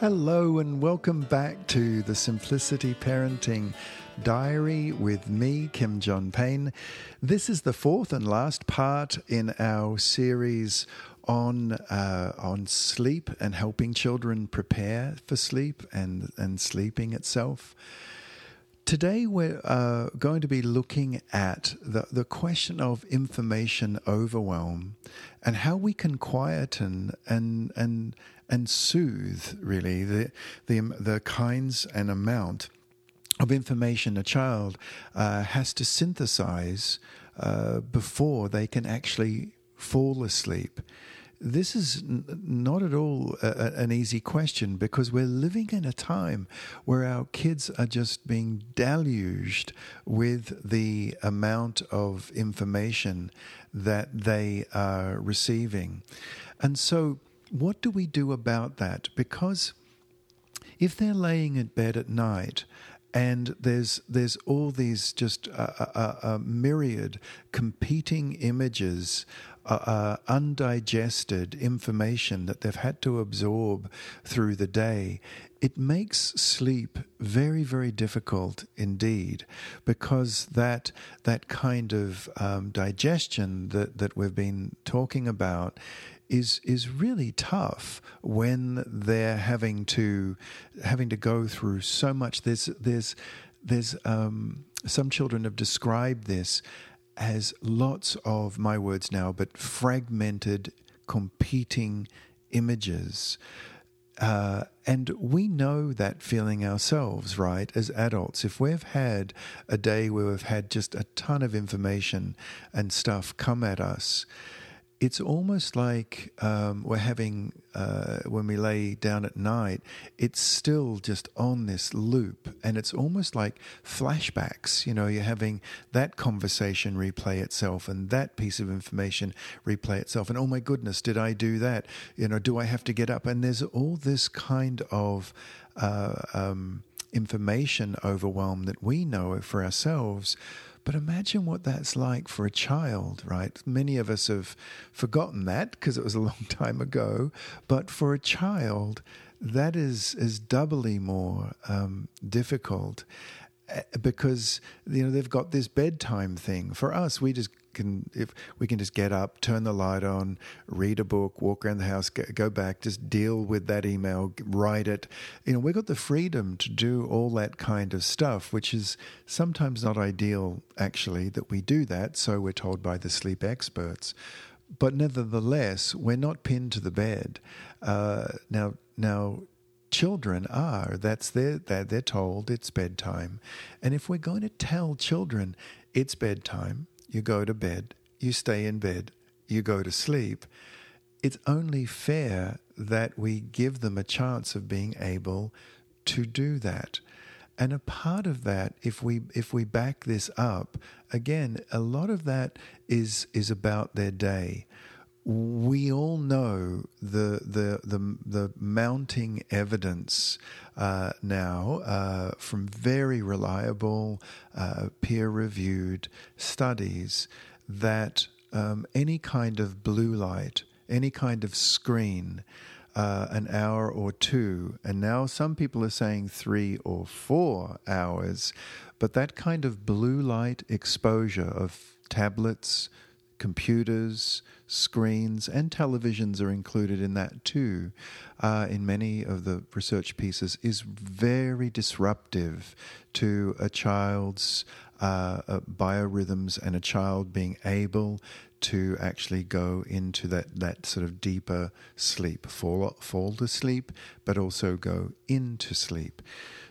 Hello, and welcome back to the Simplicity Parenting Diary with me, Kim John Payne. This is the fourth and last part in our series on uh, on sleep and helping children prepare for sleep and and sleeping itself. Today, we're uh, going to be looking at the, the question of information overwhelm and how we can quieten and, and, and soothe, really, the, the, the kinds and amount of information a child uh, has to synthesize uh, before they can actually fall asleep. This is n- not at all a, an easy question because we're living in a time where our kids are just being deluged with the amount of information that they are receiving. And so, what do we do about that? Because if they're laying in bed at night and there's there's all these just a, a, a myriad competing images, uh, uh, undigested information that they've had to absorb through the day. It makes sleep very very difficult indeed, because that that kind of um, digestion that that we've been talking about is is really tough when they're having to having to go through so much. There's there's there's um, some children have described this as lots of my words now, but fragmented, competing images. Uh, and we know that feeling ourselves, right, as adults. If we've had a day where we've had just a ton of information and stuff come at us, it's almost like um, we're having, uh, when we lay down at night, it's still just on this loop. And it's almost like flashbacks. You know, you're having that conversation replay itself and that piece of information replay itself. And oh my goodness, did I do that? You know, do I have to get up? And there's all this kind of. Uh, um, information overwhelm that we know for ourselves but imagine what that's like for a child, right? Many of us have forgotten that because it was a long time ago. But for a child, that is, is doubly more um, difficult eh, because you know they've got this bedtime thing. For us, we just can if we can just get up, turn the light on, read a book, walk around the house, go back, just deal with that email, write it. You know, we've got the freedom to do all that kind of stuff, which is sometimes not ideal, actually, that we do that. So we're told by the sleep experts. But nevertheless, we're not pinned to the bed. Uh, now, now, children are. That's their, they're, they're told it's bedtime. And if we're going to tell children it's bedtime, you go to bed, you stay in bed, you go to sleep. It's only fair that we give them a chance of being able to do that. And a part of that, if we if we back this up, again, a lot of that is is about their day. We all know the the the, mounting evidence uh, now uh, from very reliable, uh, peer reviewed studies that um, any kind of blue light, any kind of screen, uh, an hour or two, and now some people are saying three or four hours, but that kind of blue light exposure of tablets, computers, screens, and televisions are included in that too, uh, in many of the research pieces, is very disruptive to a child's uh, uh, biorhythms and a child being able to actually go into that, that sort of deeper sleep, fall, fall to sleep, but also go into sleep.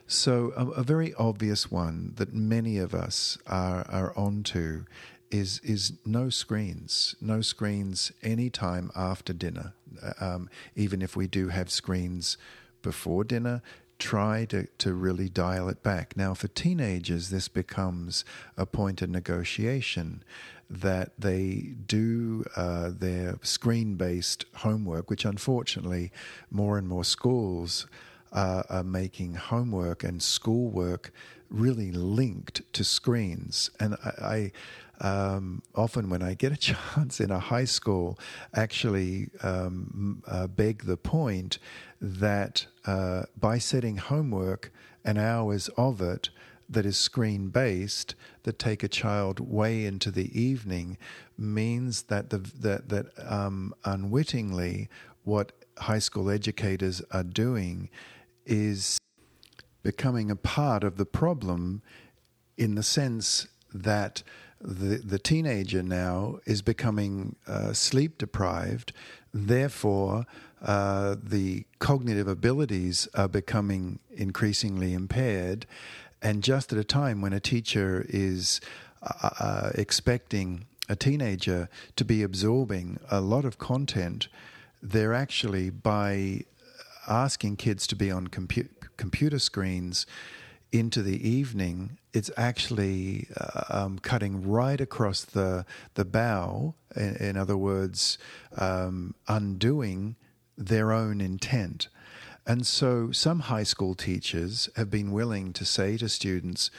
So, a, a very obvious one that many of us are, are onto is is no screens, no screens any time after dinner. Um, even if we do have screens before dinner, try to, to really dial it back. Now, for teenagers, this becomes a point of negotiation that they do uh, their screen based homework, which unfortunately more and more schools uh, are making homework and schoolwork really linked to screens. And I, um, often when I get a chance in a high school, actually um, uh, beg the point that uh, by setting homework and hours of it that is screen based that take a child way into the evening means that the that that um, unwittingly what high school educators are doing is becoming a part of the problem in the sense that the, the teenager now is becoming uh, sleep deprived. Therefore, uh, the cognitive abilities are becoming increasingly impaired. And just at a time when a teacher is uh, uh expecting a teenager to be absorbing a lot of content, they're actually, by asking kids to be on compu- computer screens, into the evening, it's actually uh, um, cutting right across the the bow. In, in other words, um, undoing their own intent. And so, some high school teachers have been willing to say to students,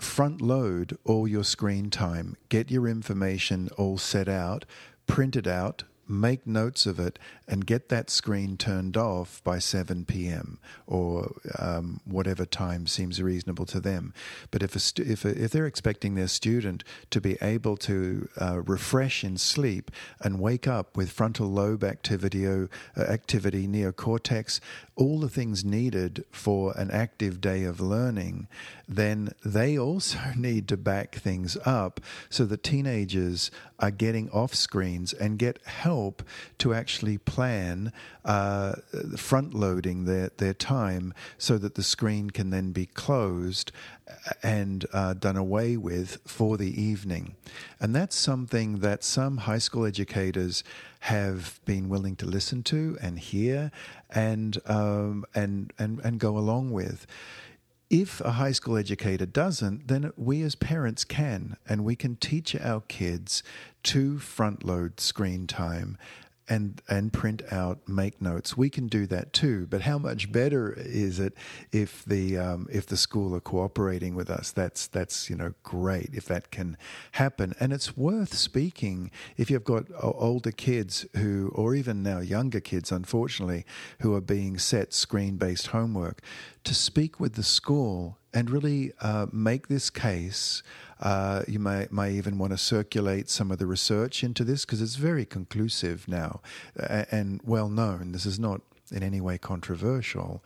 front load all your screen time, get your information all set out, print it out, make notes of it and get that screen turned off by 7 p.m. or um, whatever time seems reasonable to them. But if, stu- if, a, if they're expecting their student to be able to uh, refresh in sleep and wake up with frontal lobe activity, uh, activity, neocortex, all the things needed for an active day of learning, then they also need to back things up so that teenagers are getting off screens and get help to actually plan uh, front loading their, their time so that the screen can then be closed and uh, done away with for the evening. And that's something that some high school educators have been willing to listen to and hear and, um, and, and, and go along with. If a high school educator doesn't, then we as parents can, and we can teach our kids to front load screen time and and print out make notes we can do that too but how much better is it if the um, if the school are cooperating with us that's that's you know great if that can happen and it's worth speaking if you've got older kids who or even now younger kids unfortunately who are being set screen based homework to speak with the school and really uh, make this case. Uh, you may, may even want to circulate some of the research into this because it's very conclusive now and well known. This is not in any way controversial.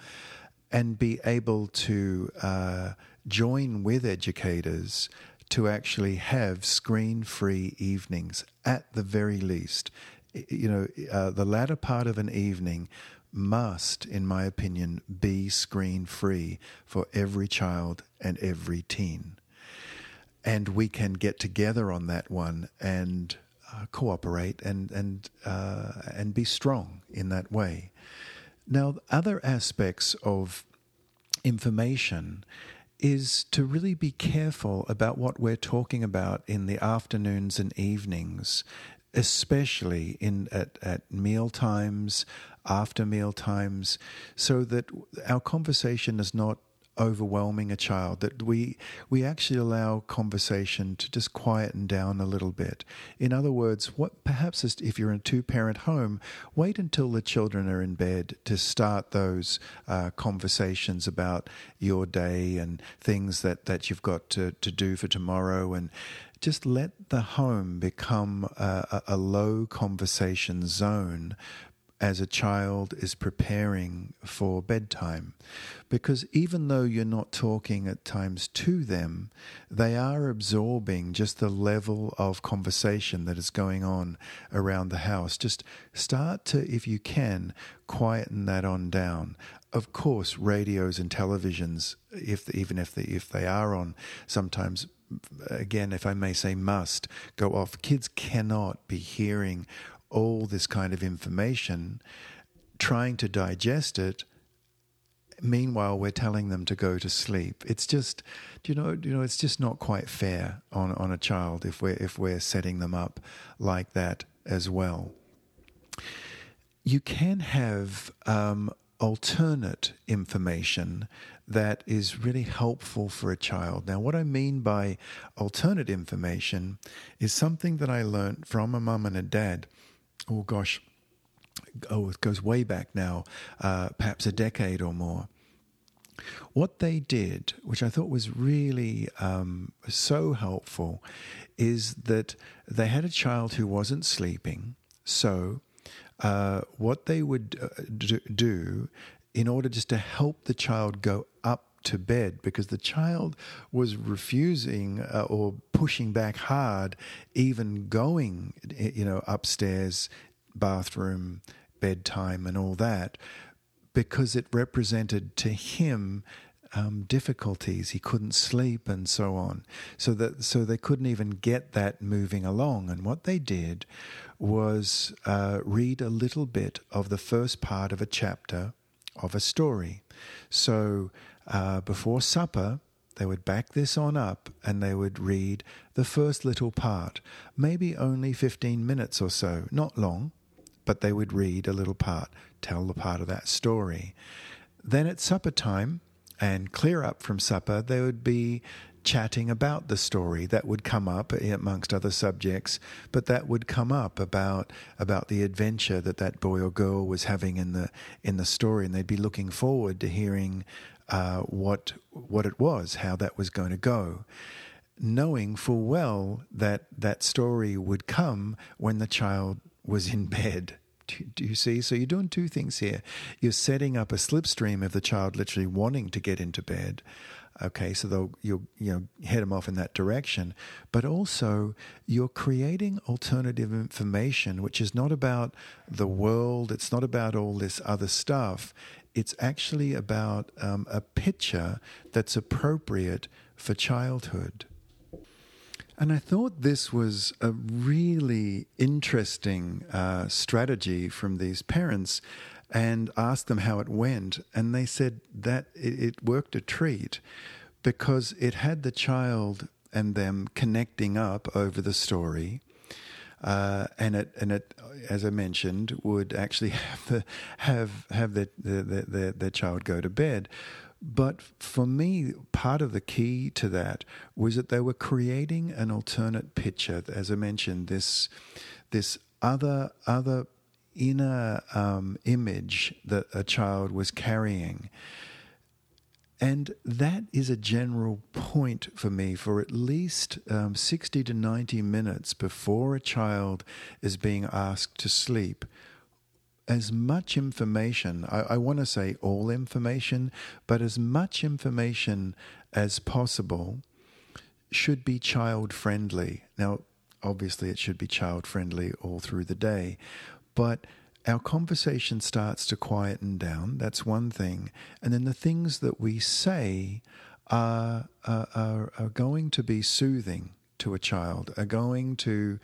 And be able to uh, join with educators to actually have screen free evenings at the very least. You know, uh, the latter part of an evening must, in my opinion, be screen free for every child and every teen. And we can get together on that one and uh, cooperate and and uh, and be strong in that way. Now, other aspects of information is to really be careful about what we're talking about in the afternoons and evenings especially in at, at meal times, after meal times, so that our conversation is not overwhelming a child that we we actually allow conversation to just quieten down a little bit. In other words what perhaps if you're in a two parent home wait until the children are in bed to start those uh, conversations about your day and things that that you've got to to do for tomorrow and just let the home become a, a, low conversation zone as a child is preparing for bedtime. Because even though you're not talking at times to them, they are absorbing just the level of conversation that is going on around the house. Just start to, if you can, quieten that on down. Of course, radios and televisions, if even if they, if they are on, sometimes again, if I may say, must go off. Kids cannot be hearing all this kind of information, trying to digest it. Meanwhile, we're telling them to go to sleep. It's just, you know, you know, it's just not quite fair on, on a child if we're if we're setting them up like that as well. You can have um, alternate information that is really helpful for a child. Now, what I mean by alternate information is something that I learned from a mum and a dad. Oh gosh, oh, it goes way back now, uh, perhaps a decade or more. What they did, which I thought was really um, so helpful, is that they had a child who wasn't sleeping. So, uh, what they would uh, do in order just to help the child go up to bed because the child was refusing uh, or pushing back hard, even going, you know, upstairs, bathroom, bedtime, and all that, because it represented to him um, difficulties. He couldn't sleep and so on. So that so they couldn't even get that moving along. And what they did was uh, read a little bit of the first part of a chapter of a story. So uh, before supper, they would back this on up and they would read the first little part, maybe only 15 minutes or so, not long, but they would read a little part, tell the part of that story. Then at supper time, and clear up from supper, they would be chatting about the story that would come up amongst other subjects, but that would come up about about the adventure that that boy or girl was having in the in the story, and they'd be looking forward to hearing uh, what what it was, how that was going to go, knowing full well that that story would come when the child was in bed. Do, do, you see? So you're doing two things here. You're setting up a slipstream of the child literally wanting to get into bed. Okay, so they'll you'll you know head them off in that direction, but also you're creating alternative information, which is not about the world. It's not about all this other stuff. It's actually about um, a picture that's appropriate for childhood. And I thought this was a really interesting uh, strategy from these parents and asked them how it went. And they said that it, it worked a treat because it had the child and them connecting up over the story. Uh, and it and it, as I mentioned, would actually have the, have have the the, the the child go to bed. But for me, part of the key to that was that they were creating an alternate picture. As I mentioned, this this other other inner um, image that a child was carrying. And that is a general point for me for at least um, 60 to 90 minutes before a child is being asked to sleep as much information, I, I want to say all information, but as much information as possible should be child friendly. Now, obviously, it should be child friendly all through the day, but our conversation starts to quieten down. That's one thing. And then the things that we say are, are, are going to be soothing to a child are going to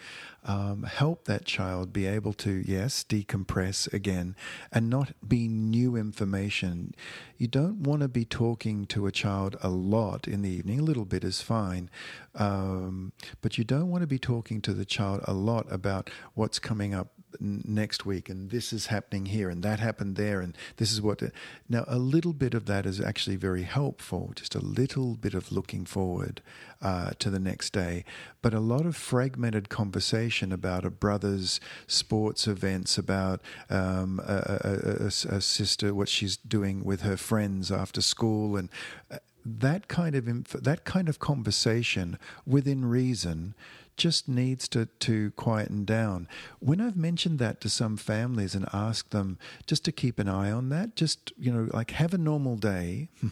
um, help that child be able to, yes, decompress again and not be new information. You don't want to be talking to a child a lot in the evening. A little bit is fine. Um, but you don't want to be talking to the child a lot about what's coming up next week and this is happening here and that happened there and this is what now a little bit of that is actually very helpful just a little bit of looking forward uh, to the next day. But a lot of fragmented conversation about a brother's sports events about um, a, a, a, a, sister what she's doing with her friends after school and uh, that kind of inf- that kind of conversation within reason just needs to, to quieten down. When I've mentioned that to some families and asked them just to keep an eye on that, just, you know, like have a normal day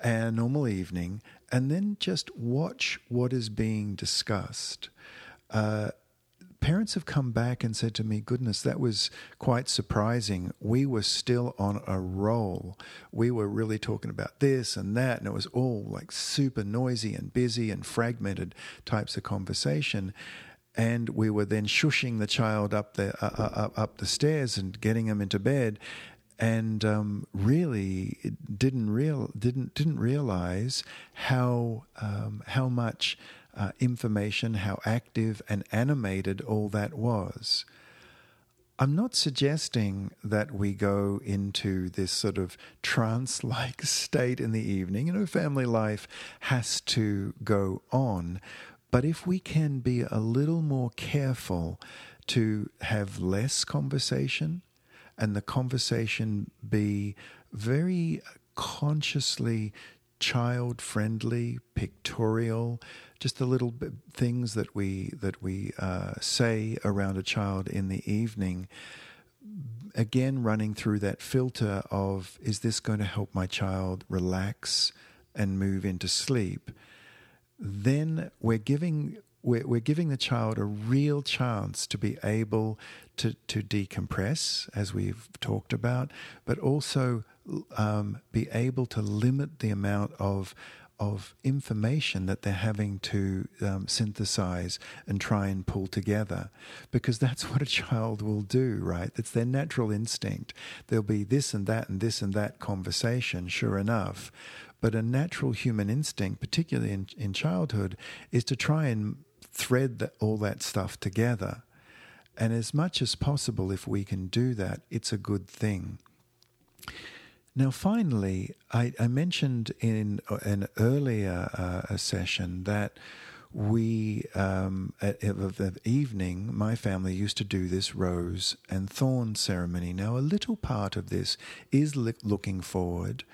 and a normal evening, and then just watch what is being discussed. Uh, parents have come back and said to me, Goodness, that was quite surprising. We were still on a roll. We were really talking about this and that, and it was all like super noisy and busy and fragmented types of conversation. And we were then shushing the child up the uh, uh, up the stairs and getting him into bed, and um, really didn't real didn't didn't realize how um, how much uh, information, how active and animated all that was. I'm not suggesting that we go into this sort of trance like state in the evening. You know, family life has to go on. But if we can be a little more careful to have less conversation and the conversation be very consciously child friendly, pictorial, just the little things that we that we uh, say around a child in the evening. Again, running through that filter of is this going to help my child relax and move into sleep? Then we're giving we're, we're giving the child a real chance to be able to, to decompress, as we've talked about, but also um, be able to limit the amount of of information that they're having to um, synthesize and try and pull together because that's what a child will do right? It's their natural instinct. There'll be this and that and this and that conversation sure enough. But a natural human instinct particularly in, in childhood is to try and thread the, all that stuff together. And as much as possible if we can do that it's a good thing now, finally, I, I mentioned in an earlier uh, session that we, um, at, the evening, my family used to do this rose and thorn ceremony. Now, a little part of this is looking forward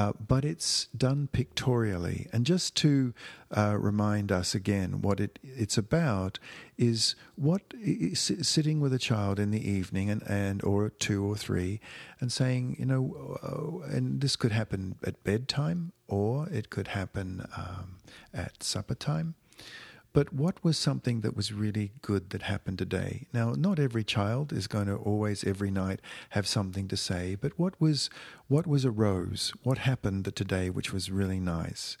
uh, but it's done pictorially. And just to uh, remind us again what it, it's about is what is sitting with a child in the evening and, and or two or three and saying, you know, oh, and this could happen at bedtime or it could happen um, at supper time. But what was something that was really good that happened today? Now, not every child is going to always every night have something to say, but what was what was a rose? What happened that today which was really nice?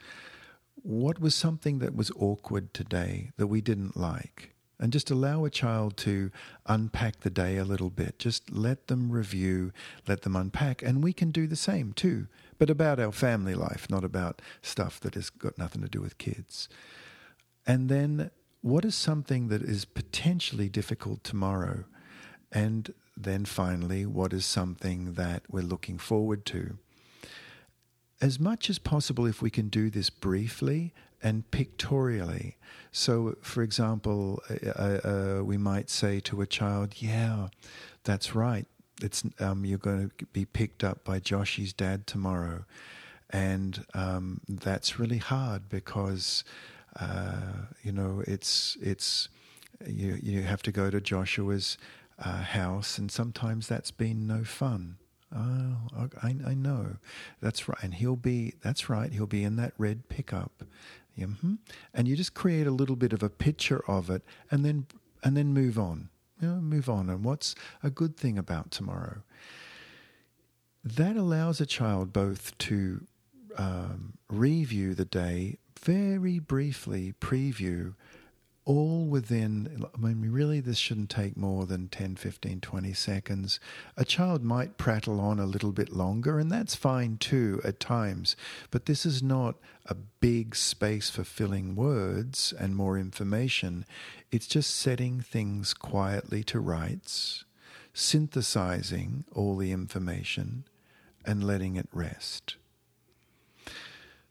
What was something that was awkward today that we didn't like? And just allow a child to unpack the day a little bit. Just let them review, let them unpack, and we can do the same too, but about our family life, not about stuff that has got nothing to do with kids. And then what is something that is potentially difficult tomorrow? And then finally, what is something that we're looking forward to? As much as possible, if we can do this briefly and pictorially. So, for example, uh, uh, uh we might say to a child, Yeah, that's right. It's, um, you're going to be picked up by Joshy's dad tomorrow. And um, that's really hard because uh, you know, it's it's you you have to go to Joshua's uh, house, and sometimes that's been no fun. Oh, I, I know. That's right. And he'll be, that's right, he'll be in that red pickup. Mm-hmm. And you just create a little bit of a picture of it and then, and then move on. You know, move on. And what's a good thing about tomorrow? That allows a child both to um, review the day very briefly preview all within, I mean, really, this shouldn't take more than 10, 15, 20 seconds. A child might prattle on a little bit longer, and that's fine too at times. But this is not a big space for filling words and more information. It's just setting things quietly to rights, synthesizing all the information, and letting it rest.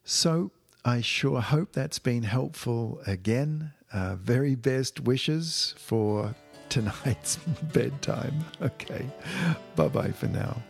So, I sure hope that's been helpful again. Uh, very best wishes for tonight's bedtime. Okay. Bye bye for now.